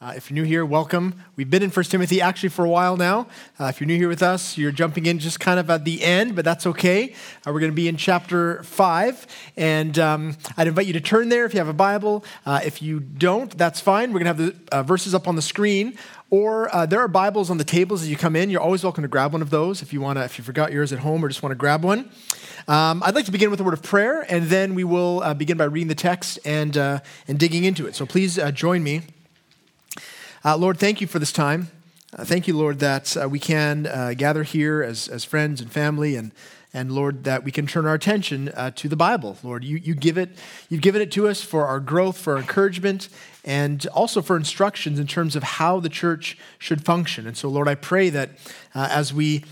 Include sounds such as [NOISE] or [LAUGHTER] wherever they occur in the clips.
Uh, if you're new here, welcome. We've been in 1 Timothy actually for a while now. Uh, if you're new here with us, you're jumping in just kind of at the end, but that's okay. Uh, we're going to be in chapter 5, and um, I'd invite you to turn there if you have a Bible. Uh, if you don't, that's fine. We're going to have the uh, verses up on the screen, or uh, there are Bibles on the tables as you come in. You're always welcome to grab one of those if you want to, if you forgot yours at home or just want to grab one. Um, I'd like to begin with a word of prayer, and then we will begin by reading the text and, and digging into it. So please join me. Uh, Lord, thank you for this time. Uh, thank you, Lord, that uh, we can uh, gather here as, as friends and family, and, and Lord, that we can turn our attention uh, to the Bible. Lord, you, you give it, you've given it to us for our growth, for our encouragement, and also for instructions in terms of how the church should function. And so, Lord, I pray that uh, as we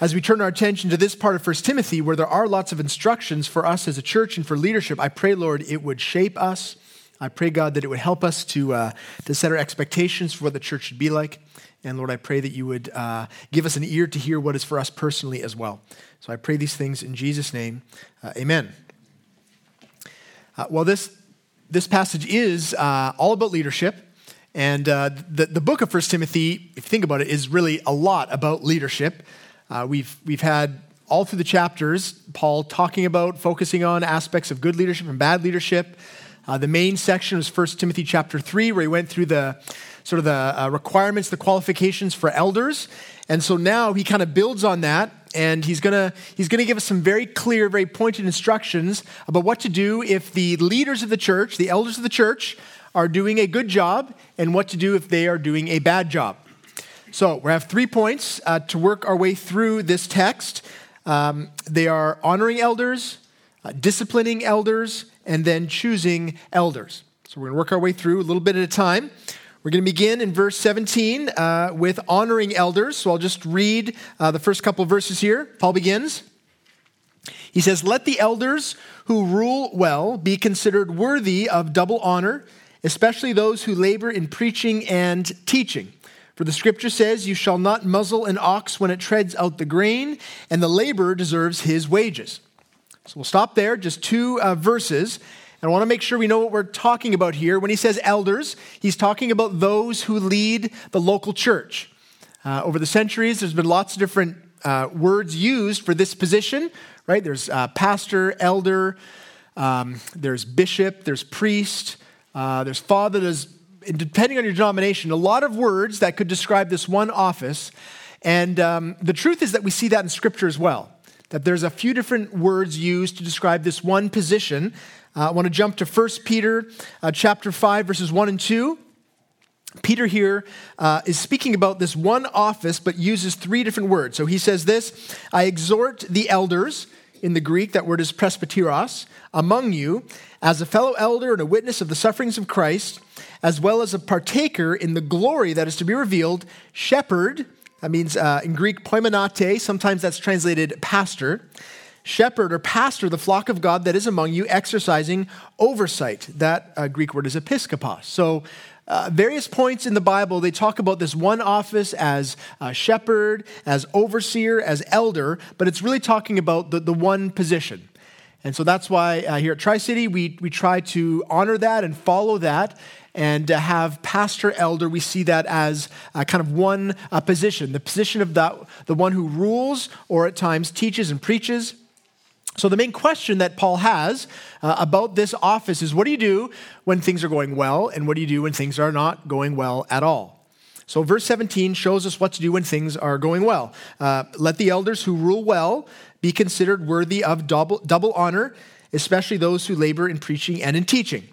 as we turn our attention to this part of 1 Timothy, where there are lots of instructions for us as a church and for leadership, I pray, Lord, it would shape us I pray, God, that it would help us to, uh, to set our expectations for what the church should be like. And Lord, I pray that you would uh, give us an ear to hear what is for us personally as well. So I pray these things in Jesus' name. Uh, amen. Uh, well, this, this passage is uh, all about leadership. And uh, the, the book of 1 Timothy, if you think about it, is really a lot about leadership. we've, we've had all through the chapters Paul talking about, focusing on aspects of good leadership and bad leadership. Uh, the main section was 1 Timothy chapter 3, where he went through the sort of the uh, requirements, the qualifications for elders. And so now he kind of builds on that, and he's gonna, he's gonna give us some very clear, very pointed instructions about what to do if the leaders of the church, the elders of the church, are doing a good job, and what to do if they are doing a bad job. So we have three points uh, to work our way through this text. Um, they are honoring elders, uh, disciplining elders, and then choosing elders. So we're going to work our way through a little bit at a time. We're going to begin in verse 17 uh, with honoring elders. So I'll just read uh, the first couple verses here. Paul begins. He says, Let the elders who rule well be considered worthy of double honor, especially those who labor in preaching and teaching. For the scripture says, You shall not muzzle an ox when it treads out the grain, and the laborer deserves his wages. So we'll stop there, just two uh, verses. And I want to make sure we know what we're talking about here. When he says elders, he's talking about those who lead the local church. Uh, over the centuries, there's been lots of different uh, words used for this position, right? There's uh, pastor, elder, um, there's bishop, there's priest, uh, there's father, there's, depending on your denomination, a lot of words that could describe this one office. And um, the truth is that we see that in Scripture as well that there's a few different words used to describe this one position. Uh, I want to jump to 1 Peter uh, chapter 5, verses 1 and 2. Peter here uh, is speaking about this one office, but uses three different words. So he says this I exhort the elders, in the Greek, that word is presbyteros, among you, as a fellow elder and a witness of the sufferings of Christ, as well as a partaker in the glory that is to be revealed, shepherd that means uh, in Greek, poimenate, sometimes that's translated pastor. Shepherd or pastor, the flock of God that is among you, exercising oversight. That uh, Greek word is episkopos. So, uh, various points in the Bible, they talk about this one office as shepherd, as overseer, as elder, but it's really talking about the, the one position. And so that's why uh, here at Tri City, we, we try to honor that and follow that and to have pastor elder, we see that as uh, kind of one uh, position, the position of the, the one who rules or at times teaches and preaches. So, the main question that Paul has uh, about this office is what do you do when things are going well, and what do you do when things are not going well at all? So, verse 17 shows us what to do when things are going well. Uh, Let the elders who rule well be considered worthy of double, double honor, especially those who labor in preaching and in teaching.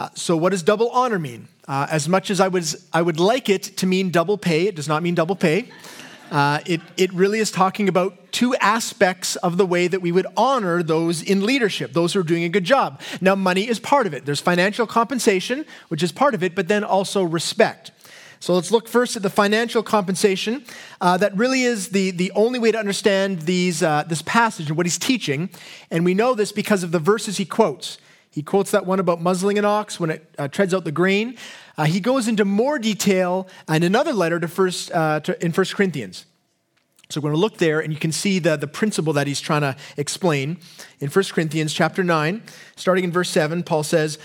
Uh, so, what does double honor mean? Uh, as much as I, was, I would like it to mean double pay, it does not mean double pay. Uh, it, it really is talking about two aspects of the way that we would honor those in leadership, those who are doing a good job. Now, money is part of it. There's financial compensation, which is part of it, but then also respect. So let's look first at the financial compensation. Uh, that really is the, the only way to understand these, uh, this passage and what he's teaching. And we know this because of the verses he quotes. He quotes that one about muzzling an ox when it uh, treads out the grain. Uh, he goes into more detail in another letter to first, uh, to, in 1 Corinthians. So we're going to look there, and you can see the, the principle that he's trying to explain. In 1 Corinthians chapter 9, starting in verse 7, Paul says,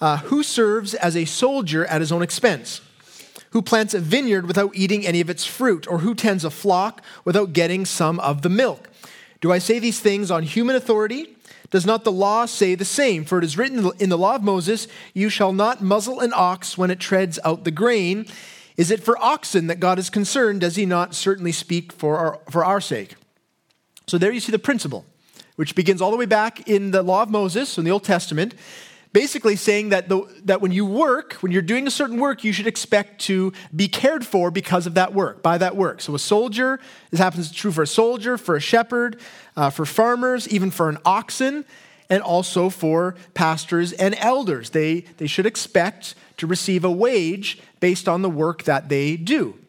uh, Who serves as a soldier at his own expense? Who plants a vineyard without eating any of its fruit? Or who tends a flock without getting some of the milk? Do I say these things on human authority? Does not the law say the same? For it is written in the law of Moses, You shall not muzzle an ox when it treads out the grain. Is it for oxen that God is concerned? Does he not certainly speak for our, for our sake? So there you see the principle, which begins all the way back in the law of Moses in the Old Testament basically saying that, the, that when you work, when you're doing a certain work, you should expect to be cared for because of that work, by that work. So a soldier, this happens true for a soldier, for a shepherd, uh, for farmers, even for an oxen, and also for pastors and elders. They, they should expect to receive a wage based on the work that they do.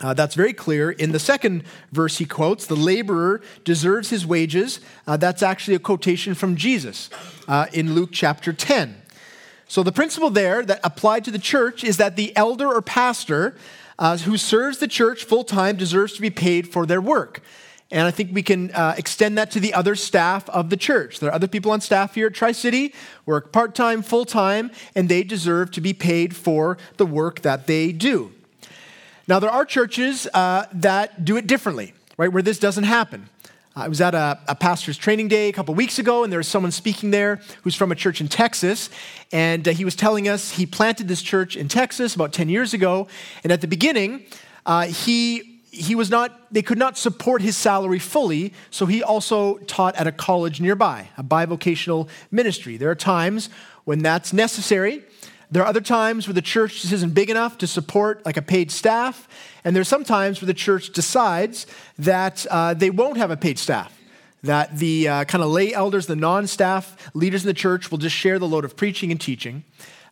Uh, that's very clear. In the second verse he quotes, the laborer deserves his wages. Uh, that's actually a quotation from Jesus uh, in Luke chapter 10. So the principle there that applied to the church is that the elder or pastor uh, who serves the church full time deserves to be paid for their work. And I think we can uh, extend that to the other staff of the church. There are other people on staff here at Tri City, work part time, full time, and they deserve to be paid for the work that they do. Now, there are churches uh, that do it differently, right, where this doesn't happen. I was at a, a, pastor's training day a couple weeks ago, and there was someone speaking there who's from a church in Texas. And uh, he was telling us he planted this church in Texas about 10 years ago. And at the beginning, uh, he, he was not, they could not support his salary fully, so he also taught at a college nearby, a bivocational ministry. There are times when that's necessary. There are other times where the church just isn't big enough to support like a paid staff, and there's some times where the church decides that uh, they won't have a paid staff. That the uh, kind of lay elders, the non staff leaders in the church will just share the load of preaching and teaching.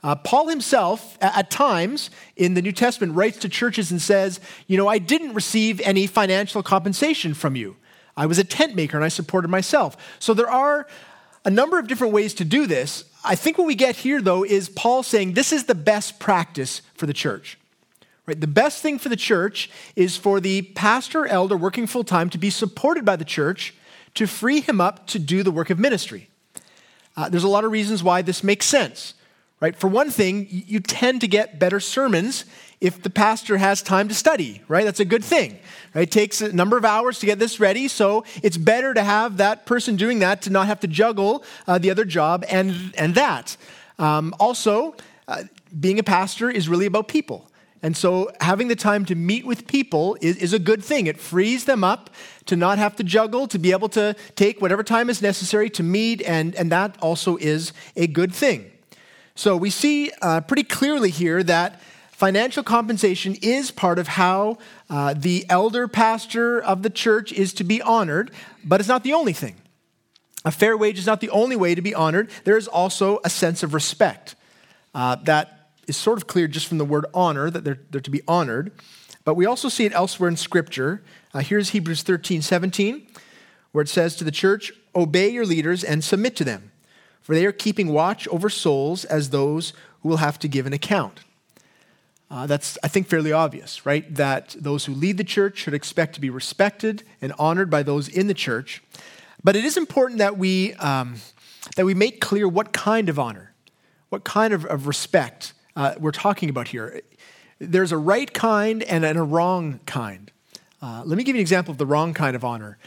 Uh, Paul himself, at times in the New Testament, writes to churches and says, You know, I didn't receive any financial compensation from you. I was a tent maker and I supported myself. So there are a number of different ways to do this. I think what we get here, though, is Paul saying this is the best practice for the church. Right? The best thing for the church is for the pastor elder working full time to be supported by the church to free him up to do the work of ministry. Uh, there's a lot of reasons why this makes sense. Right? For one thing, you tend to get better sermons if the pastor has time to study, right? That's a good thing. Right? It takes a number of hours to get this ready, so it's better to have that person doing that to not have to juggle uh, the other job and, and that. Um, also, uh, being a pastor is really about people. And so having the time to meet with people is, is, a good thing. It frees them up to not have to juggle, to be able to take whatever time is necessary to meet, and, and that also is a good thing. So we see uh, pretty clearly here that financial compensation is part of how uh, the elder pastor of the church is to be honored, but it's not the only thing. A fair wage is not the only way to be honored. There is also a sense of respect uh, that is sort of clear just from the word honor, that they're, they're to be honored. But we also see it elsewhere in Scripture. Uh, here's Hebrews 13 17, where it says to the church, Obey your leaders and submit to them for they are keeping watch over souls as those who will have to give an account. Uh, that's, I think, fairly obvious, right? That those who lead the church should expect to be respected and honored by those in the church. But it is important that we, um, that we make clear what kind of honor, what kind of, of respect uh, we're talking about here. There's a right kind and a wrong kind. Uh, let me give you an example of the wrong kind of honor.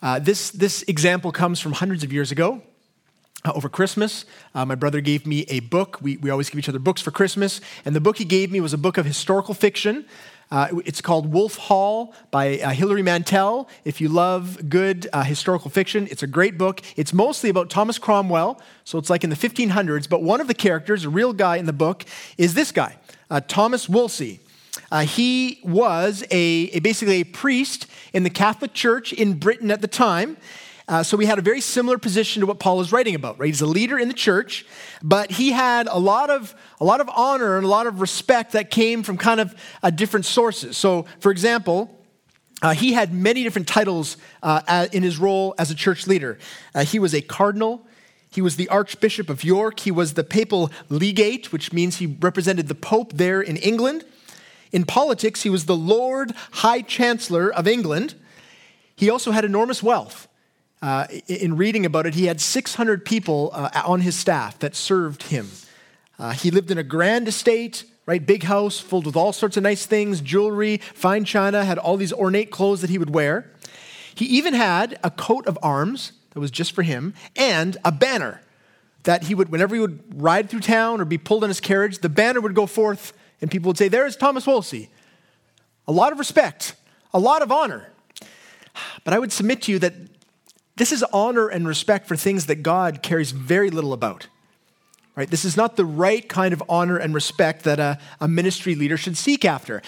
Uh, this, this example comes from hundreds of years ago. Uh, over Christmas. Uh, my brother gave me a book. We, we always give each other books for Christmas. And the book he gave me was a book of historical fiction. Uh, it's called Wolf Hall by uh, Hilary Mantel. If you love good uh, historical fiction, it's a great book. It's mostly about Thomas Cromwell, so it's like in the 1500s. But one of the characters, a real guy in the book, is this guy, Thomas Wolsey. He was a, a, basically a priest in the Catholic Church in Britain at the time. Uh, so we had a very similar position to what Paul is writing about, right? He's a leader in the church, but he had a lot of, a lot of honor and a lot of respect that came from kind of uh, different sources. So, for example, uh, he had many different titles uh, in his role as a church leader. Uh, he was a cardinal, he was the Archbishop of York, he was the papal legate, which means he represented the Pope there in England. In politics, he was the Lord High Chancellor of England. He also had enormous wealth. Uh, in reading about it, he had 600 people uh, on his staff that served him. Uh, he lived in a grand estate, right? Big house filled with all sorts of nice things, jewelry, fine china, had all these ornate clothes that he would wear. He even had a coat of arms that was just for him and a banner that he would, whenever he would ride through town or be pulled in his carriage, the banner would go forth and people would say, There is Thomas Wolsey. A lot of respect, a lot of honor. But I would submit to you that this is honor and respect for things that God cares very little about. Right? This is not the right kind of honor and respect that a, a ministry leader should seek after.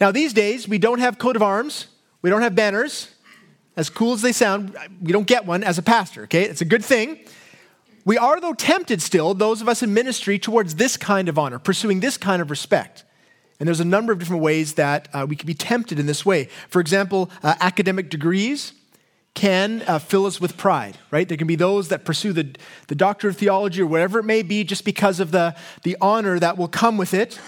Now, these days, we don't have coat of arms, we don't have banners. As cool as they sound, we don't get one as a pastor, okay? It's a good thing. We are, though, tempted still, those of us in ministry, towards this kind of honor, pursuing this kind of respect. And there's a number of different ways that uh, we can be tempted in this way. For example, uh, academic degrees can uh, fill us with pride, right? There can be those that pursue the, the doctor of theology or whatever it may be just because of the, the honor that will come with it.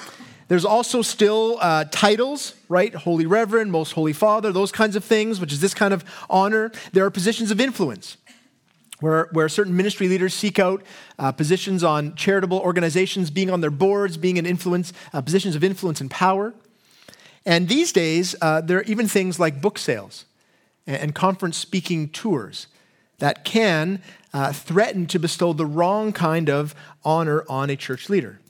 There's also still uh, titles, right? Holy Reverend, Most Holy Father, those kinds of things, which is this kind of honor. There are positions of influence where, where certain ministry leaders seek out uh, positions on charitable organizations, being on their boards, being in influence, uh, positions of influence and power. And these days, uh, there are even things like book sales and, conference speaking tours that can uh, threaten to bestow the wrong kind of honor on a church leader.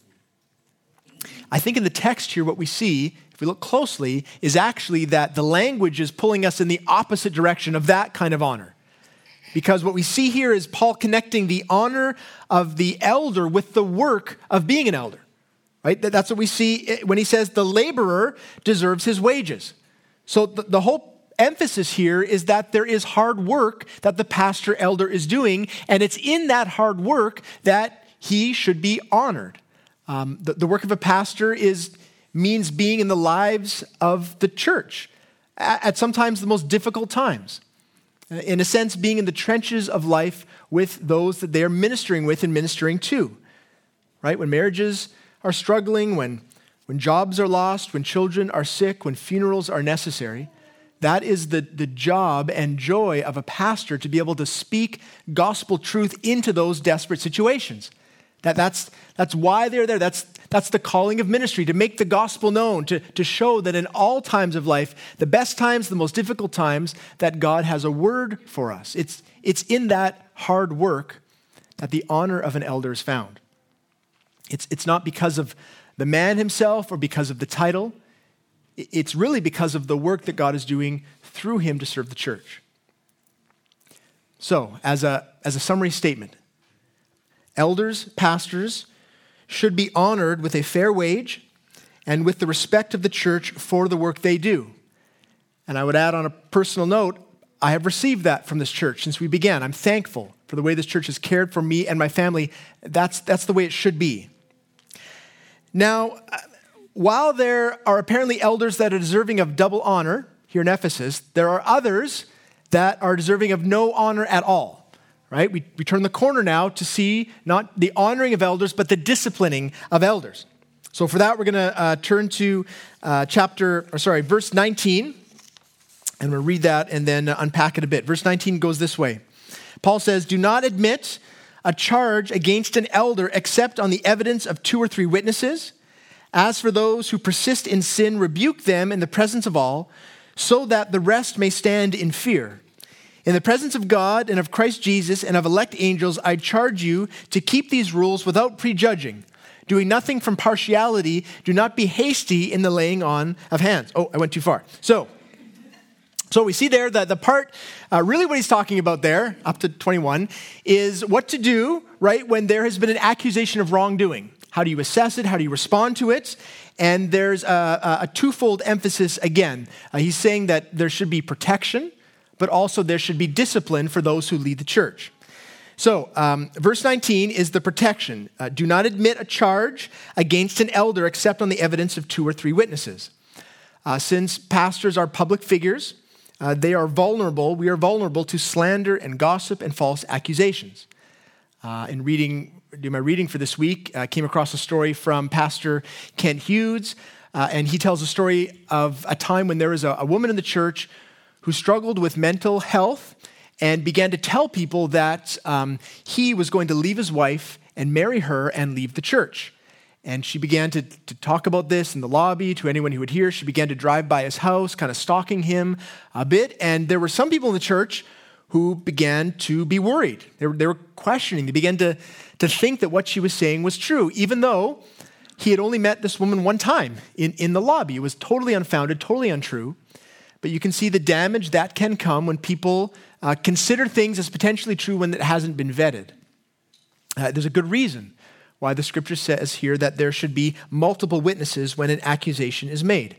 I think in the text here, what we see, if we look closely, is actually that the language is pulling us in the opposite direction of that kind of honor. Because what we see here is Paul connecting the honor of the elder with the work of being an elder. Right? That's what we see when he says the laborer deserves his wages. So the, the whole emphasis here is that there is hard work that the pastor elder is doing, and it's in that hard work that he should be honored. Um, the, the work of a pastor is means being in the lives of the church at, at sometimes the most difficult times in a sense, being in the trenches of life with those that they are ministering with and ministering to. Right? When marriages are struggling, when, when jobs are lost, when children are sick, when funerals are necessary, that is the, the job and joy of a pastor to be able to speak gospel truth into those desperate situations. That, that's, that's why they're there. That's, that's the calling of ministry, to make the gospel known, to, to show that in all times of life, the best times, the most difficult times, that God has a word for us. It's, it's in that hard work that the honor of an elder is found. It's, it's not because of the man himself or because of the title. It's really because of the work that God is doing through him to serve the church. So, as a, as a summary statement, elders, pastors, should be honored with a fair wage and with the respect of the church for the work they do. And I would add on a personal note, I have received that from this church since we began. I'm thankful for the way this church has cared for me and my family. That's, that's the way it should be. Now, while there are apparently elders that are deserving of double honor here in Ephesus, there are others that are deserving of no honor at all right? We, we turn the corner now to see not the honoring of elders, but the disciplining of elders. So for that, we're going to uh, turn to uh, chapter, or sorry, verse 19, and we'll read that and then unpack it a bit. Verse 19 goes this way Paul says, Do not admit a charge against an elder except on the evidence of two or three witnesses. As for those who persist in sin, rebuke them in the presence of all, so that the rest may stand in fear. In the presence of God and of Christ Jesus and of elect angels, I charge you to keep these rules without prejudging, doing nothing from partiality. Do not be hasty in the laying on of hands. Oh, I went too far. So, so we see there that the part, uh, really what he's talking about there, up to 21, is what to do, right, when there has been an accusation of wrongdoing. How do you assess it? How do you respond to it? And there's a, a twofold emphasis again. Uh, he's saying that there should be protection but also there should be discipline for those who lead the church. So, um, verse 19 is the protection. Uh, do not admit a charge against an elder except on the evidence of two or three witnesses. Uh, since pastors are public figures, uh, they are vulnerable. We are vulnerable to slander and gossip and false accusations. Uh, in reading, doing my reading for this week, I came across a story from Pastor Kent Hughes, uh, and he tells a story of a time when there was a, a woman in the church who struggled with mental health and began to tell people that um, he was going to leave his wife and marry her and leave the church. And she began to, to talk about this in the lobby to anyone who would hear. She began to drive by his house, kind of stalking him a bit. And there were some people in the church who began to be worried. They were, they were questioning. They began to, to think that what she was saying was true, even though he had only met this woman one time in, in the lobby. It was totally unfounded, totally untrue. But you can see the damage that can come when people uh, consider things as potentially true when it hasn't been vetted. Uh, there's a good reason why the scripture says here that there should be multiple witnesses when an accusation is made.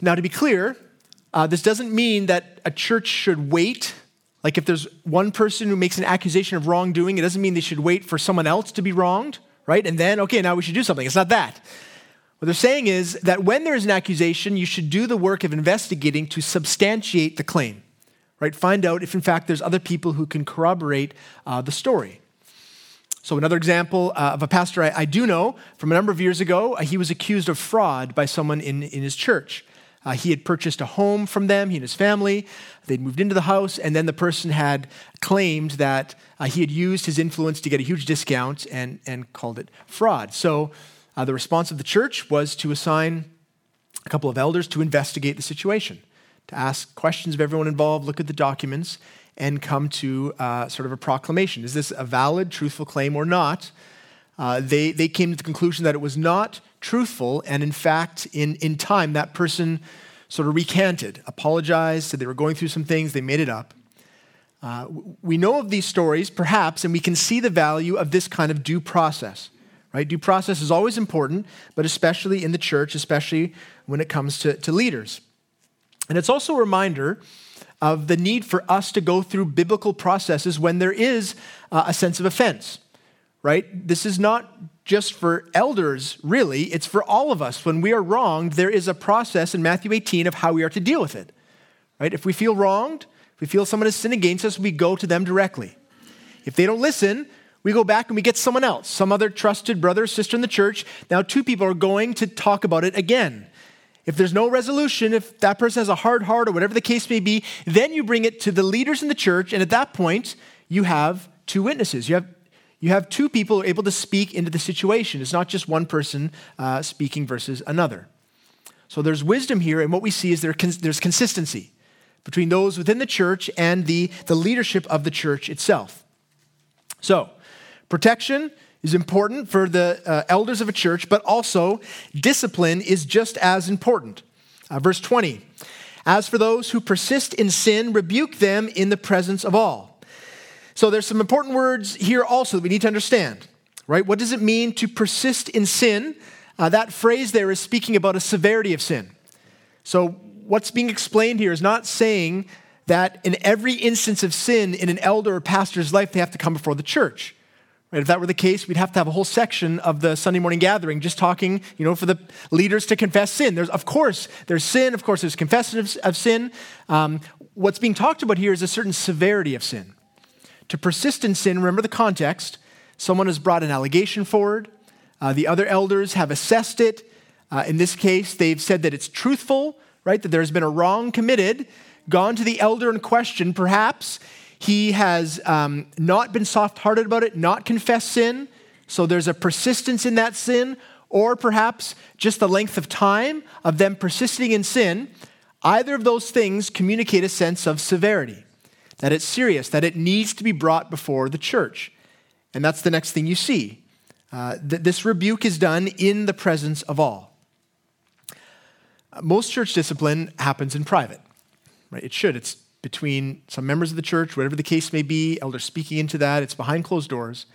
Now, to be clear, uh, this doesn't mean that a church should wait. Like, if there's one person who makes an accusation of wrongdoing, it doesn't mean they should wait for someone else to be wronged, right? And then, okay, now we should do something. It's not that. What they're saying is that when there's an accusation, you should do the work of investigating to substantiate the claim, right? Find out if, in fact, there's other people who can corroborate uh, the story. So, another example uh, of a pastor I, I, do know from a number of years ago, uh, he was accused of fraud by someone in, in his church. Uh, he had purchased a home from them, he and his family. They'd moved into the house, and then the person had claimed that uh, he had used his influence to get a huge discount and, and called it fraud. So, uh, the response of the church was to assign a couple of elders to investigate the situation, to ask questions of everyone involved, look at the documents, and come to uh, sort of a proclamation. Is this a valid, truthful claim or not? Uh, they, they came to the conclusion that it was not truthful, and in fact, in, in time, that person sort of recanted, apologized, said they were going through some things, they made it up. Uh, we know of these stories, perhaps, and we can see the value of this kind of due process. Right? Due process is always important, but especially in the church, especially when it comes to, to leaders. And it's also a reminder of the need for us to go through biblical processes when there is uh, a sense of offense, right? This is not just for elders, really, it's for all of us. When we are wronged, there is a process in Matthew 18 of how we are to deal with it, right? If we feel wronged, if we feel someone has sinned against us, we go to them directly. If they don't listen, we go back and we get someone else, some other trusted brother or sister in the church. Now, two people are going to talk about it again. If there's no resolution, if that person has a hard heart or whatever the case may be, then you bring it to the leaders in the church, and at that point, you have two witnesses. You have, you have two people are able to speak into the situation. It's not just one person uh, speaking versus another. So there's wisdom here, and what we see is there, there's consistency between those within the church and the, the leadership of the church itself. So, protection is important for the uh, elders of a church, but also discipline is just as important. Uh, verse 20 As for those who persist in sin, rebuke them in the presence of all. So there's some important words here also that we need to understand, right? What does it mean to persist in sin? Uh, that phrase there is speaking about a severity of sin. So what's being explained here is not saying that in every instance of sin in an elder or pastor's life, they have to come before the church. Right? If that were the case, we'd have to have a whole section of the Sunday morning gathering just talking, you know, for the leaders to confess sin. There's, of course, there's sin. Of course, there's confession of, of sin. Um, what's being talked about here is a certain severity of sin. To persist in sin, remember the context. Someone has brought an allegation forward. Uh, the other elders have assessed it. Uh, in this case, they've said that it's truthful, right? That there's been a wrong committed. Gone to the elder in question, perhaps he has um, not been soft hearted about it, not confessed sin. So there's a persistence in that sin, or perhaps just the length of time of them persisting in sin. Either of those things communicate a sense of severity, that it's serious, that it needs to be brought before the church. And that's the next thing you see. Uh, that this rebuke is done in the presence of all. Most church discipline happens in private, right? It should. It's between some members of the church, whatever the case may be, elders speaking into that. It's behind closed doors.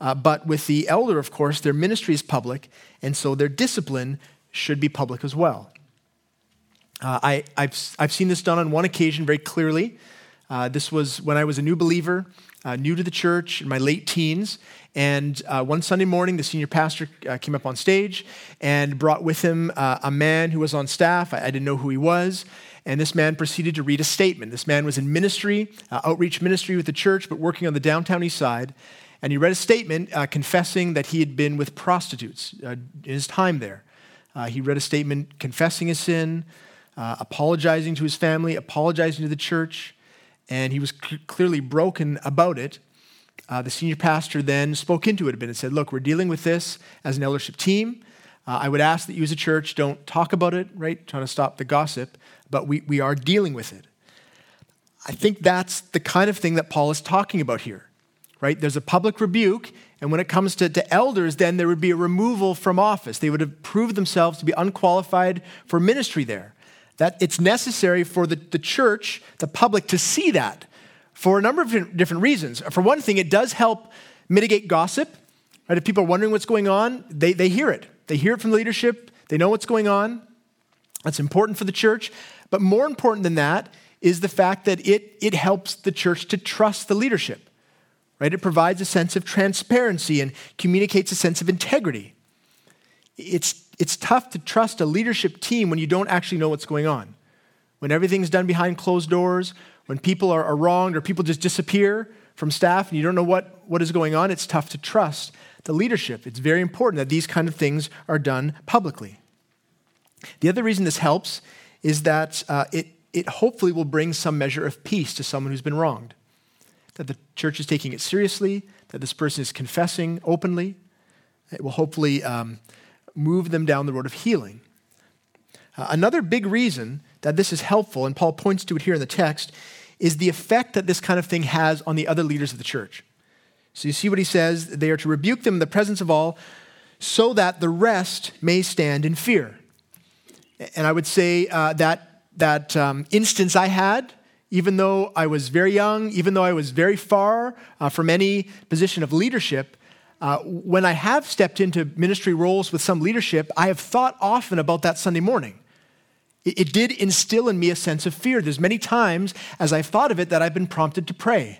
Uh, but with the elder, of course, their ministry is public, and so their discipline should be public as well. Uh, I, have I've seen this done on one occasion very clearly. Uh, this was when I was a new believer, uh, new to the church in my late teens. And uh, one Sunday morning, the senior pastor uh, came up on stage and brought with him a man who was on staff. I, I didn't know who he was. And this man proceeded to read a statement. This man was in ministry, uh, outreach ministry with the church, but working on the downtown east side. And he read a statement uh, confessing that he had been with prostitutes uh, in his time there. Uh, he read a statement confessing his sin, uh, apologizing to his family, apologizing to the church, and he was cl- clearly broken about it. uh, the senior pastor then spoke into it a bit and said, Look, we're dealing with this as an eldership team. Uh, I would ask that you as a church don't talk about it, right? Trying to stop the gossip, but we, we are dealing with it. I think that's the kind of thing that Paul is talking about here, right? There's a public rebuke, and when it comes to, to elders, then there would be a removal from office. They would have proved themselves to be unqualified for ministry there. That it's necessary for the, the church, the public, to see that for a number of different reasons. For one thing, it does help mitigate gossip. Right? If people are wondering what's going on, they, they hear it. They hear it from the leadership, they know what's going on. That's important for the church. But more important than that is the fact that it, it helps the church to trust the leadership. Right? It provides a sense of transparency and communicates a sense of integrity. It's, it's tough to trust a leadership team when you don't actually know what's going on. When everything's done behind closed doors, when people are, are wronged or people just disappear from staff and you don't know what, what is going on, it's tough to trust the leadership. It's very important that these kind of things are done publicly. The other reason this helps is that uh, it, it hopefully will bring some measure of peace to someone who's been wronged. That the church is taking it seriously, that this person is confessing openly. It will hopefully um, move them down the road of healing. Uh, another big reason that this is helpful, and Paul points to it here in the text, is the effect that this kind of thing has on the other leaders of the church. So you see what he says they are to rebuke them in the presence of all, so that the rest may stand in fear. And I would say uh, that that um, instance I had, even though I was very young, even though I was very far uh, from any position of leadership, uh, when I have stepped into ministry roles with some leadership, I have thought often about that Sunday morning. It, it did instill in me a sense of fear. There's many times as I've thought of it that I've been prompted to pray.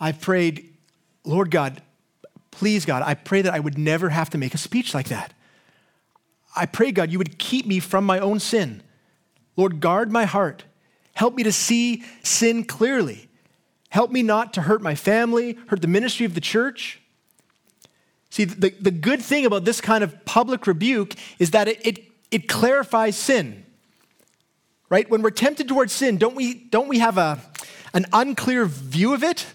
I've prayed, Lord God, please God, I pray that I would never have to make a speech like that. I pray, God, you would keep me from my own sin. Lord, guard my heart. Help me to see sin clearly. Help me not to hurt my family, hurt the ministry of the church. See, the, the good thing about this kind of public rebuke is that it, it, it clarifies sin. Right? When we're tempted towards sin, don't we, don't we have a, an unclear view of it?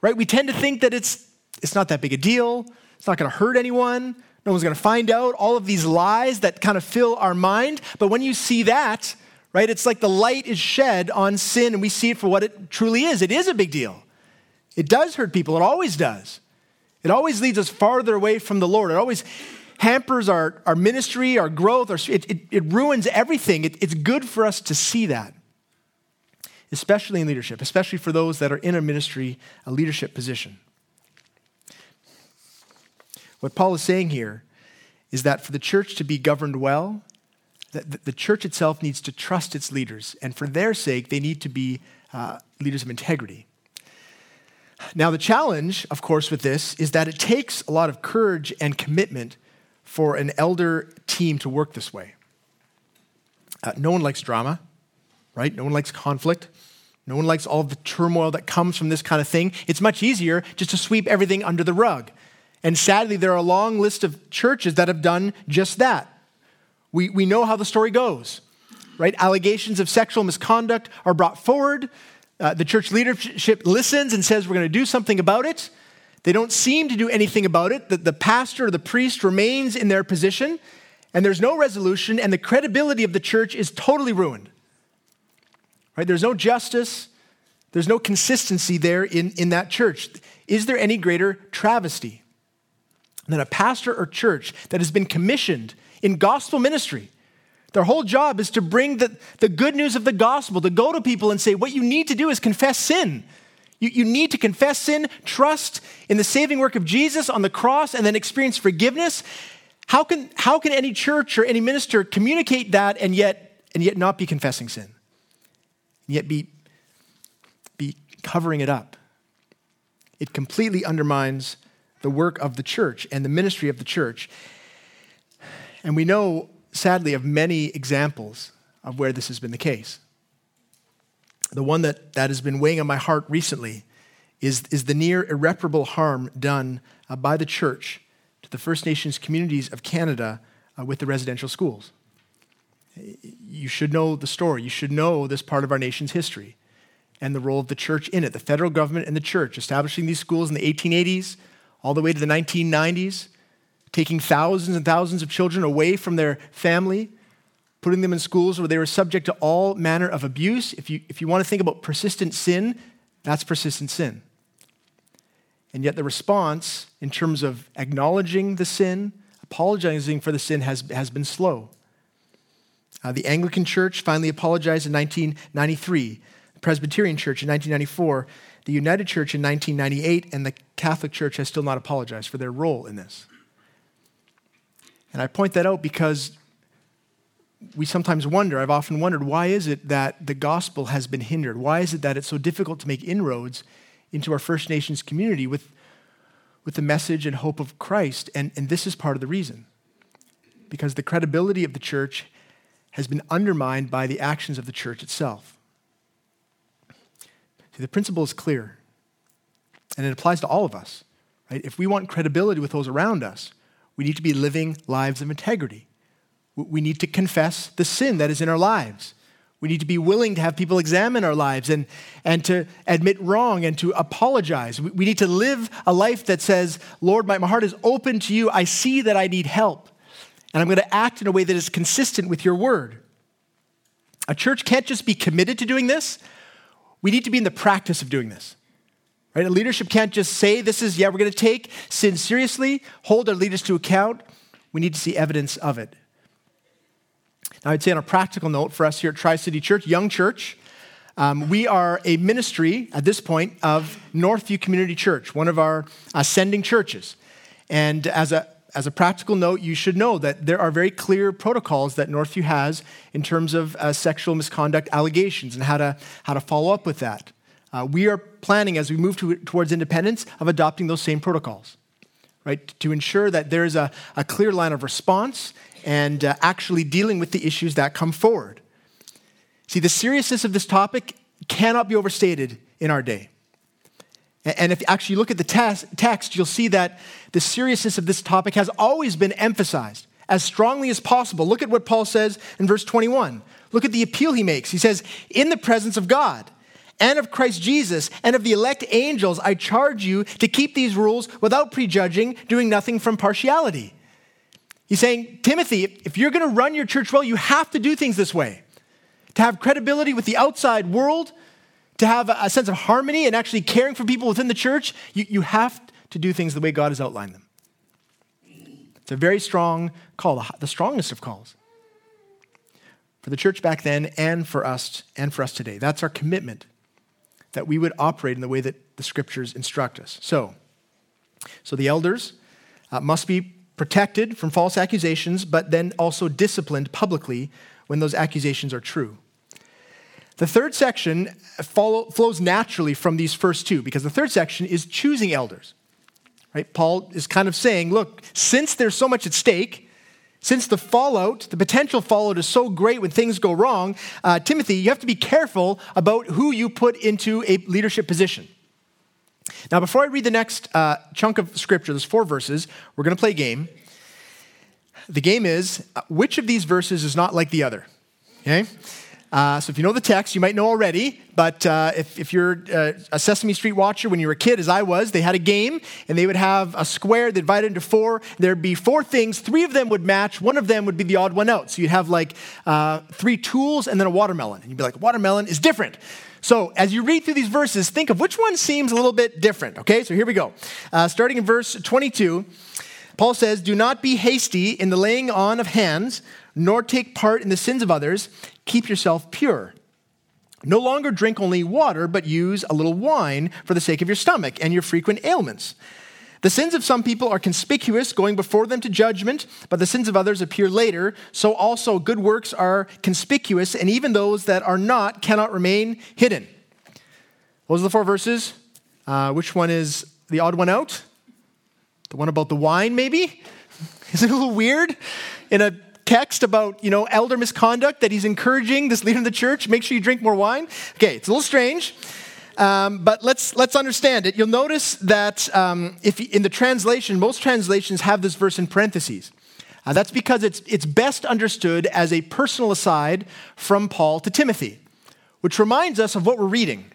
Right? We tend to think that it's, it's not that big a deal, it's not going to hurt anyone, no one's going to find out, all of these lies that kind of fill our mind. But when you see that, right, it's like the light is shed on sin and we see it for what it truly is. It is a big deal. It does hurt people, it always does. It always leads us farther away from the Lord. It always hampers our, our ministry, our growth, our, it, it, it ruins everything. It, it's good for us to see that, especially in leadership, especially for those that are in a ministry, a leadership position. What Paul is saying here is that for the church to be governed well, the church itself needs to trust its leaders, and for their sake, they need to be uh, leaders of integrity. Now, the challenge, of course, with this is that it takes a lot of courage and commitment for an elder team to work this way. Uh, no one likes drama, right? No one likes conflict. No one likes all the turmoil that comes from this kind of thing. It's much easier just to sweep everything under the rug. And sadly, there are a long list of churches that have done just that. We, we know how the story goes, right? Allegations of sexual misconduct are brought forward. Uh, the church leadership listens and says, We're going to do something about it. They don't seem to do anything about it. The, the pastor or the priest remains in their position, and there's no resolution, and the credibility of the church is totally ruined. Right? There's no justice, there's no consistency there in, in that church. Is there any greater travesty than a pastor or church that has been commissioned in gospel ministry their whole job is to bring the, the good news of the gospel, to go to people and say, what you need to do is confess sin. You, you need to confess sin, trust in the saving work of Jesus on the cross, and then experience forgiveness. How can, how can any church or any minister communicate that and yet, and yet not be confessing sin? And yet be, be covering it up? It completely undermines the work of the church and the ministry of the church. And we know sadly, of many examples of where this has been the case. The one that, that has been weighing on my heart recently is, is the near irreparable harm done uh, by the church to the First Nations communities of Canada uh, with the residential schools. You should know the story. You should know this part of our nation's history. and the role of the church in it, the federal government and the church, establishing these schools in the 1880s all the way to the 1990s, taking thousands and thousands of children away from their family, putting them in schools where they were subject to all manner of abuse. If you, if you want to think about persistent sin, that's persistent sin. And yet, the response in terms of acknowledging the sin, apologizing for the sin, has, has been slow. Uh, the Anglican Church finally apologized in 1993, the Presbyterian Church in 1994, the United Church in 1998, and the Catholic Church has still not apologized for their role in this. And I point that out because we sometimes wonder, I've often wondered, why is it that the gospel has been hindered? Why is it that it's so difficult to make inroads into our First Nations community with, with the message and hope of Christ? And, and this is part of the reason. Because the credibility of the church has been undermined by the actions of the church itself. See, the principle is clear, and it applies to all of us. Right? If we want credibility with those around us, we need to be living lives of integrity. We need to confess the sin that is in our lives. We need to be willing to have people examine our lives and, and to admit wrong and to apologize. We, we need to live a life that says, Lord, my, my heart is open to you. I see that I need help and I'm going to act in a way that is consistent with your word. A church can't just be committed to doing this, we need to be in the practice of doing this. Right? Leadership can't just say, This is, yeah, we're going to take sin seriously, hold our leaders to account. We need to see evidence of it. Now, I'd say on a practical note for us here at Tri City Church, young church, um, we are a ministry at this point of Northview Community Church, one of our ascending churches. And as a as a practical note, you should know that there are very clear protocols that Northview has in terms of uh, sexual misconduct allegations and how to, how to follow up with that. Uh, we are planning, as we move to, towards independence, of adopting those same protocols, right? To ensure that there is a, a clear line of response and uh, actually dealing with the issues that come forward. See, the seriousness of this topic cannot be overstated in our day. And if you actually look at the text, you'll see that the seriousness of this topic has always been emphasized as strongly as possible. Look at what Paul says in verse 21. Look at the appeal he makes. He says, In the presence of God and of Christ Jesus and of the elect angels, I charge you to keep these rules without prejudging, doing nothing from partiality. He's saying, Timothy, if you're going to run your church well, you have to do things this way. To have credibility with the outside world, to have a sense of harmony and actually caring for people within the church, you, you have to do things the way God has outlined them. It's a very strong call, the strongest of calls for the church back then and for us and for us today. That's our commitment that we would operate in the way that the scriptures instruct us. So, so the elders uh, must be protected from false accusations, but then also disciplined publicly when those accusations are true. The third section follow, flows naturally from these first two because the third section is choosing elders. Right? Paul is kind of saying, look, since there's so much at stake, since the fallout, the potential fallout is so great when things go wrong, uh, Timothy, you have to be careful about who you put into a leadership position. Now, before I read the next uh, chunk of scripture, there's four verses, we're going to play a game. The game is uh, which of these verses is not like the other? Okay? Uh, so if you know the text, you might know already, but uh, if, if, you're uh, a Sesame Street watcher when you were a kid, as I was, they had a game and they would have a square, they'd divide it into four. There'd be four things, three of them would match, one of them would be the odd one out. So you'd have like uh, three tools and then a watermelon. And you'd be like, watermelon is different. So as you read through these verses, think of which one seems a little bit different, okay? So here we go. Uh, starting in verse 22. Paul says, Do not be hasty in the laying on of hands, nor take part in the sins of others. Keep yourself pure. No longer drink only water, but use a little wine for the sake of your stomach and your frequent ailments. The sins of some people are conspicuous, going before them to judgment, but the sins of others appear later. So also good works are conspicuous, and even those that are not cannot remain hidden. Those are the four verses. Uh, which one is the odd one out? The one about the wine, maybe? [LAUGHS] Is it a little weird? In a text about, you know, elder misconduct that he's encouraging this leader of the church, make sure you drink more wine. Okay, it's a little strange. Um, but let's let's understand it. You'll notice that um, if in the translation, most translations have this verse in parentheses. Uh, that's because it's it's best understood as a personal aside from Paul to Timothy, which reminds us of what we're reading.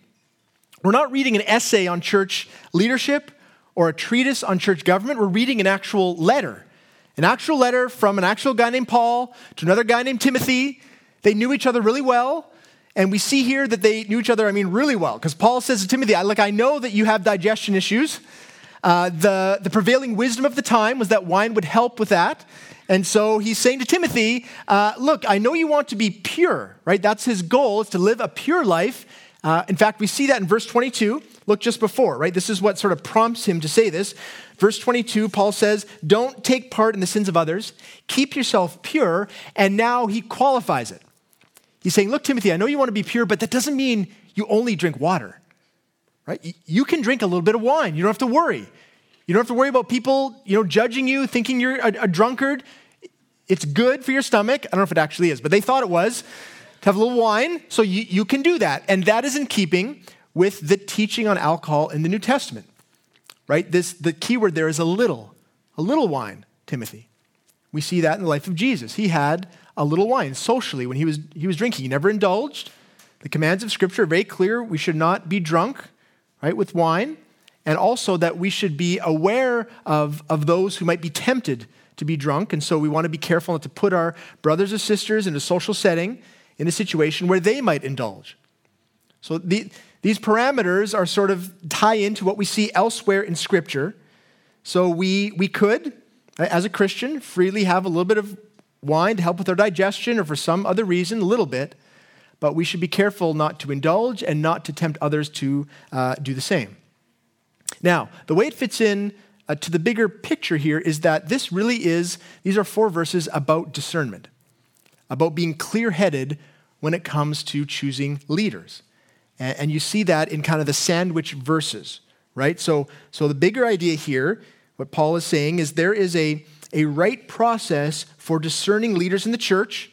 We're not reading an essay on church leadership or a treatise on church government. We're reading an actual letter, an actual letter from an actual guy named Paul to another guy named Timothy. They knew each other really well. And we see here that they knew each other, I mean, really well, because Paul says to Timothy, Like, I know that you have digestion issues. Uh, the, the prevailing wisdom of the time was that wine would help with that. And so he's saying to Timothy, uh, Look, I know you want to be pure, right? That's his goal, is to live a pure life. Uh, in fact, we see that in verse 22. Look just before, right? This is what sort of prompts him to say this. Verse 22, Paul says, Don't take part in the sins of others, keep yourself pure. And now he qualifies it. He's saying, Look, Timothy, I know you want to be pure, but that doesn't mean you only drink water, right? You can drink a little bit of wine. You don't have to worry. You don't have to worry about people, you know, judging you, thinking you're a, a drunkard. It's good for your stomach. I don't know if it actually is, but they thought it was to have a little wine, so you, you can do that. And that is in keeping with the teaching on alcohol in the New Testament, right? This, the key word there is a little, a little wine, Timothy. We see that in the life of Jesus. He had a little wine socially when he was, he was drinking. He never indulged. The commands of Scripture are very clear. We should not be drunk, right, with wine, and also that we should be aware of, of those who might be tempted to be drunk. And so we want to be careful not to put our brothers or sisters in a social setting in a situation where they might indulge. So the, these parameters are sort of tie into what we see elsewhere in Scripture. So we, we could, as a Christian, freely have a little bit of wine to help with our digestion or for some other reason, a little bit, but we should be careful not to indulge and not to tempt others to uh, do the same. Now, the way it fits in uh, to the bigger picture here is that this really is, these are four verses about discernment, about being clear headed when it comes to choosing leaders. And, and you see that in kind of the sandwich verses, right? So, so the bigger idea here, what Paul is saying is there is a, a right process for discerning leaders in the church,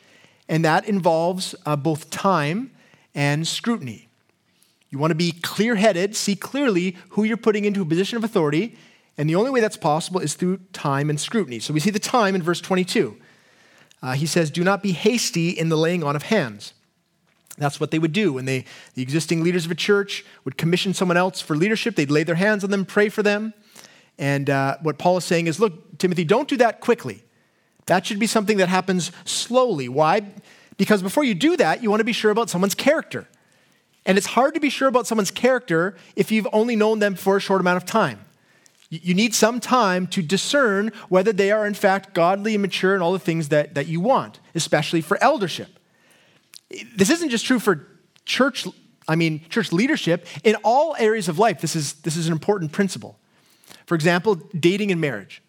and that involves uh, both time and scrutiny. You want to be clear headed, see clearly who you're putting into a position of authority, and the only way that's possible is through time and scrutiny. So we see the time in verse 22. Uh, he says, Do not be hasty in the laying on of hands. That's what they would do when they, the existing leaders of a church would commission someone else for leadership. They'd lay their hands on them, pray for them. And uh, what Paul is saying is look, Timothy, don't do that quickly. That should be something that happens slowly. Why? Because before you do that, you want to be sure about someone's character. And it's hard to be sure about someone's character if you've only known them for a short amount of time. You need some time to discern whether they are, in fact, godly and mature and all the things that, that you want, especially for eldership. This isn't just true for church, I mean, church leadership. In all areas of life, this is, this is an important principle. For example, dating and marriage,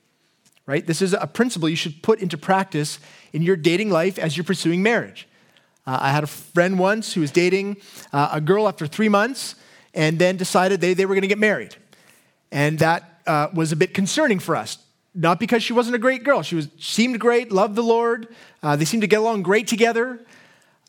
right? This is a principle you should put into practice in your dating life as you're pursuing marriage. Uh, I had a friend once who was dating uh, a girl after three months and then decided they, they were going to get married. And that uh, was a bit concerning for us. Not because she wasn't a great girl. She was, seemed great, loved the Lord. Uh, they seemed to get along great together.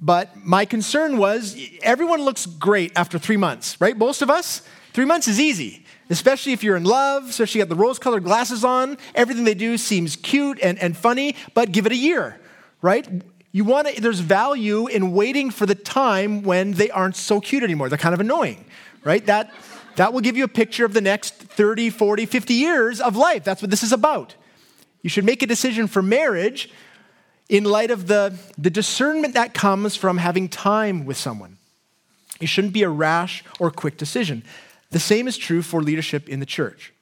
But my concern was everyone looks great after three months, right? Most of us, three months is easy, especially if you're in love, especially got the rose colored glasses on. Everything they do seems cute and, and funny, but give it a year, right? You want to, there's value in waiting for the time when they aren't so cute anymore. They're kind of annoying, right? That, that will give you a picture of the next 30, 40, 50 years of life. That's what this is about. You should make a decision for marriage in light of the, the discernment that comes from having time with someone. It shouldn't be a rash or quick decision. The same is true for leadership in the church.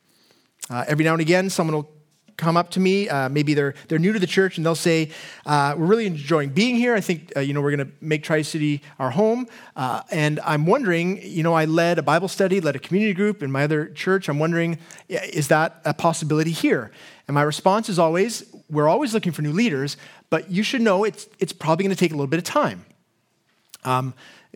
Uh, every now and again, someone will come up to me. Uh, maybe they're, they're new to the church and they'll say, uh, We're really enjoying being here. I think, uh, you know, we're going to make Tri City our home. Uh, and I'm wondering, you know, I led a Bible study, led a community group in my other church. I'm wondering, is that a possibility here? And my response is always, We're always looking for new leaders, but you should know it's, it's probably going to take a little bit of time. Um,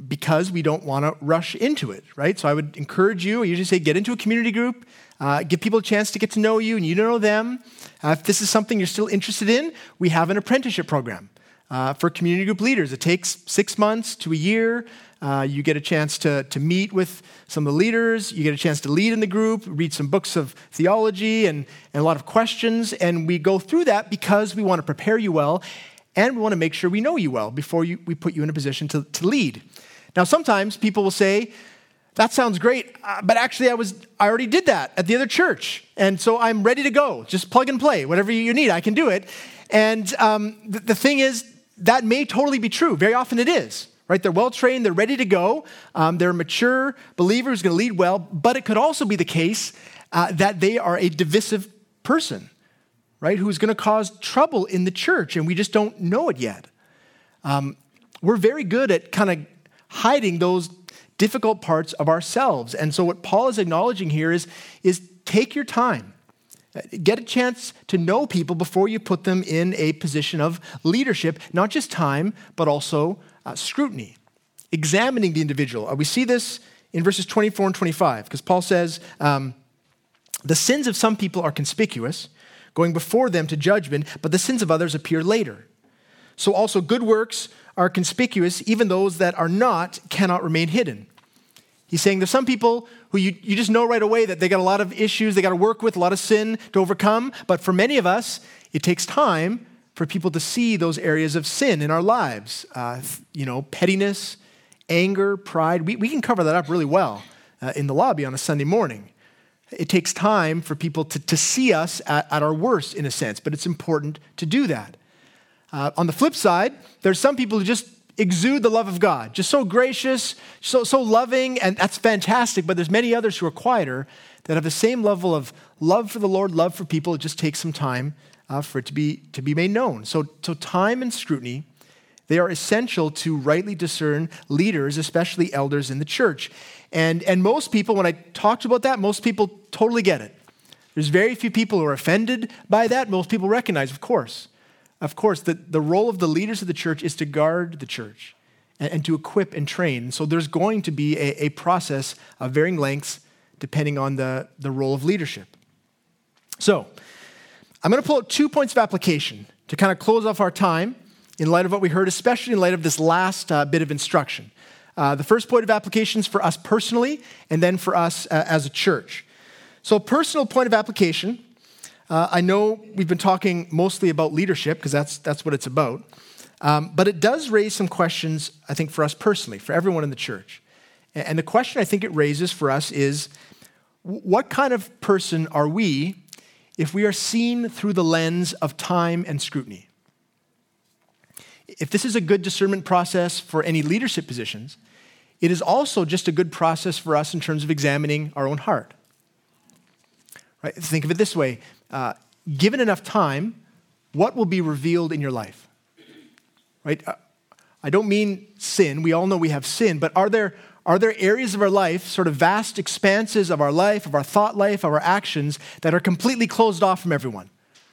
because we don't want to rush into it, right? So I would encourage you, I usually say get into a community group, uh, give people a chance to get to know you and you know them. Uh, if this is something you're still interested in, we have an apprenticeship program uh, for community group leaders. It takes six months to a year. Uh, you get a chance to, to meet with some of the leaders. You get a chance to lead in the group, read some books of theology and, and a lot of questions. And we go through that because we want to prepare you well and we want to make sure we know you well before you, we put you in a position to, to lead. Now, sometimes people will say, that sounds great, uh, but actually I was I already did that at the other church, and so I'm ready to go. Just plug and play, whatever you need, I can do it. And um, the, the thing is, that may totally be true. Very often it is, right? They're well trained, they're ready to go, um, they're a mature believer who's going to lead well. But it could also be the case uh, that they are a divisive person, right? Who's going to cause trouble in the church, and we just don't know it yet. Um, we're very good at kind of hiding those difficult parts of ourselves. And so, what Paul is acknowledging here is, is take your time. Get a chance to know people before you put them in a position of leadership, not just time, but also uh, scrutiny, examining the individual. Uh, we see this in verses 24 and 25, because Paul says, um, The sins of some people are conspicuous, going before them to judgment, but the sins of others appear later. So also good works are conspicuous, even those that are not cannot remain hidden. He's saying there's some people who you, you just know right away that they got a lot of issues they got to work with, a lot of sin to overcome. But for many of us, it takes time for people to see those areas of sin in our lives. Uh, you know, pettiness, anger, pride. We, we can cover that up really well uh, in the lobby on a Sunday morning. It takes time for people to, to see us at, at our worst, in a sense, but it's important to do that. Uh, on the flip side, there's some people who just exude the love of God, just so gracious, so, so loving, and that's fantastic. But there's many others who are quieter that have the same level of love for the Lord, love for people. It just takes some time uh, for it to be, to be made known. So, so time and scrutiny, they are essential to rightly discern leaders, especially elders in the church. And, and most people, when I talked about that, most people totally get it. There's very few people who are offended by that. Most people recognize, of course of course, the, the role of the leaders of the church is to guard the church and, and to equip and train. So there's going to be a, a process of varying lengths depending on the, the role of leadership. So I'm going to pull out two points of application to kind of close off our time in light of what we heard, especially in light of this last uh, bit of instruction. Uh, the first point of application is for us personally, and then for us uh, as a church. So, a personal point of application uh, I know we've been talking mostly about leadership because that's, that's what it's about. Um, but it does raise some questions, I think, for us personally, for everyone in the church. And the question I think it raises for us is what kind of person are we if we are seen through the lens of time and scrutiny? If this is a good discernment process for any leadership positions, it is also just a good process for us in terms of examining our own heart. Right? Think of it this way uh, given enough time, what will be revealed in your life? Right? Uh, I don't mean sin. We all know we have sin, but are there, are there areas of our life, sort of vast expanses of our life, of our thought life, of our actions, that are completely closed off from everyone?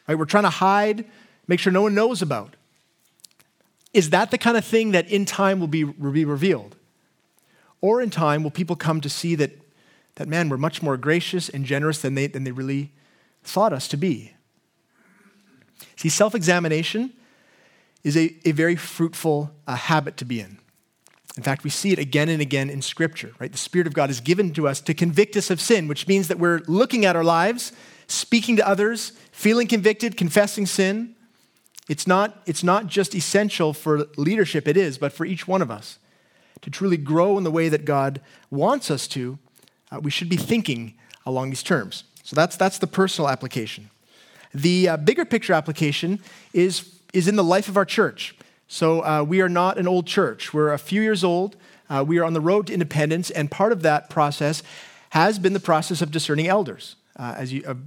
Right? We're trying to hide, make sure no one knows about. Is that the kind of thing that in time will be, will be revealed? Or in time, will people come to see that, that man, we're much more gracious and generous than they, than they really thought us to be. See, self examination is a, a very fruitful uh, habit to be in. In fact, we see it again and again in Scripture, right? The Spirit of God is given to us to convict us of sin, which means that we're looking at our lives, speaking to others, feeling convicted, confessing sin. It's not, it's not just essential for leadership, it is, but for each one of us. To truly grow in the way that God wants us to, uh, we should be thinking along these terms. So that's, that's the personal application. The uh, bigger picture application is, is in the life of our church. So uh, we are not an old church. We're a few years old. Uh, we are on the road to independence, and part of that process has been the process of discerning elders. Uh, as you have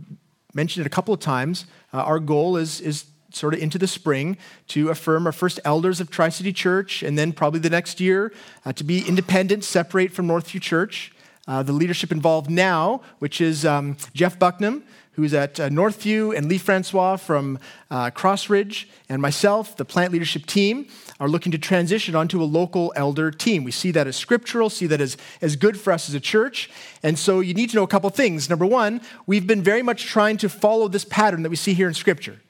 mentioned it a couple of times, uh, our goal is, is sort of into the spring to affirm our first elders of Tri City Church, and then probably the next year uh, to be independent, separate from Northview Church. Uh, the leadership involved now, which is um, Jeff Bucknam, who's at uh, Northview, and Lee Francois from uh, Crossridge, and myself, the plant leadership team, are looking to transition onto a local elder team. We see that as scriptural, see that as, as good for us as a church. And so you need to know a couple things. Number one, we've been very much trying to follow this pattern that we see here in Scripture,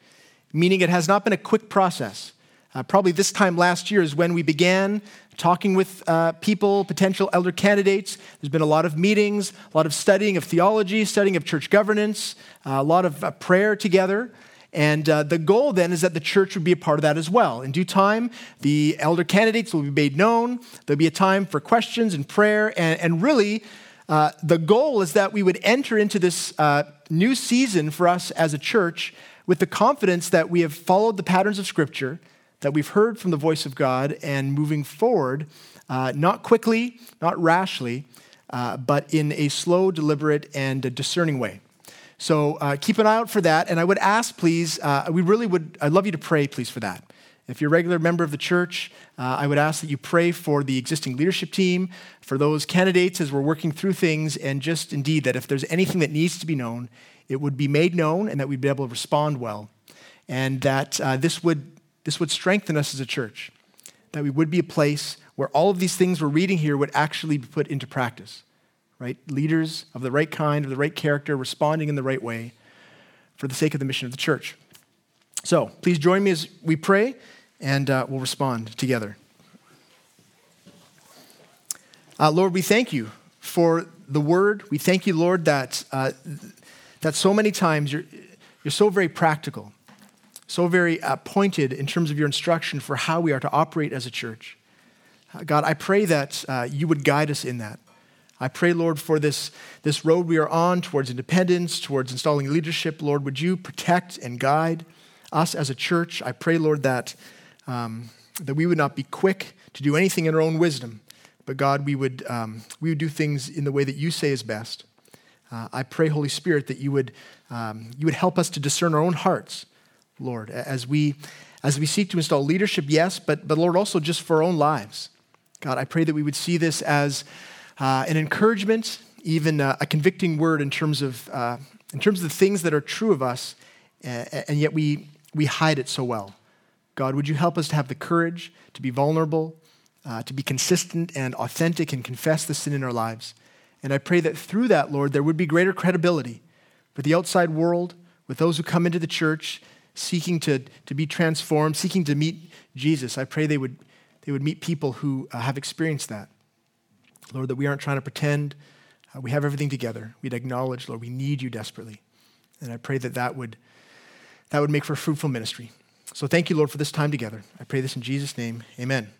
meaning it has not been a quick process. Uh, probably this time last year is when we began talking with uh, people, potential elder candidates. There's been a lot of meetings, a lot of studying of theology, studying of church governance, uh, a lot of uh, prayer together. And uh, the goal then is that the church would be a part of that as well. In due time, the elder candidates will be made known. There'll be a time for questions and prayer. And, and really, uh, the goal is that we would enter into this uh, new season for us as a church with the confidence that we have followed the patterns of Scripture, that we've heard from the voice of God, and moving forward, uh, not quickly, not rashly, uh, but in a slow, deliberate, and discerning way. So uh, keep an eye out for that. And I would ask, please, uh, we really would, I'd love you to pray, please, for that. If you're a regular member of the church, uh, I would ask that you pray for the existing leadership team, for those candidates as we're working through things, and just indeed that if there's anything that needs to be known, it would be made known and that we'd be able to respond well. And that uh, this, would, this would strengthen us as a church, that we would be a place where all of these things we're reading here would actually be put into practice right? Leaders of the right kind, of the right character, responding in the right way for the sake of the mission of the church. So please join me as we pray and uh, we'll respond together. Uh, Lord, we thank you for the word. We thank you, Lord, that, uh, that so many times you're, you're so very practical, so very uh, pointed in terms of your instruction for how we are to operate as a church. Uh, God, I pray that uh, you would guide us in that. I pray, Lord, for this, this road we are on towards independence, towards installing leadership. Lord, would you protect and guide us as a church? I pray, Lord, that, um, that we would not be quick to do anything in our own wisdom, but God, we would, um, we would do things in the way that you say is best. Uh, I pray, Holy Spirit, that you would, um, you would help us to discern our own hearts, Lord, as we, as we seek to install leadership, yes, but, but Lord, also just for our own lives. God, I pray that we would see this as uh, an encouragement, even uh, a convicting word in terms of, uh, in terms of the things that are true of us, and yet we, we hide it so well. God, would you help us to have the courage to be vulnerable, uh, to be consistent and authentic and confess the sin in our lives? And I pray that through that, Lord, there would be greater credibility for the outside world, with those who come into the church seeking to, to be transformed, seeking to meet Jesus. I pray they would, they would meet people who uh, have experienced that. Lord, that we aren't trying to pretend uh, we have everything together. We'd acknowledge, Lord, we need you desperately. And I pray that that would, that would make for fruitful ministry. So thank you, Lord, for this time together. I pray this in Jesus' name. Amen.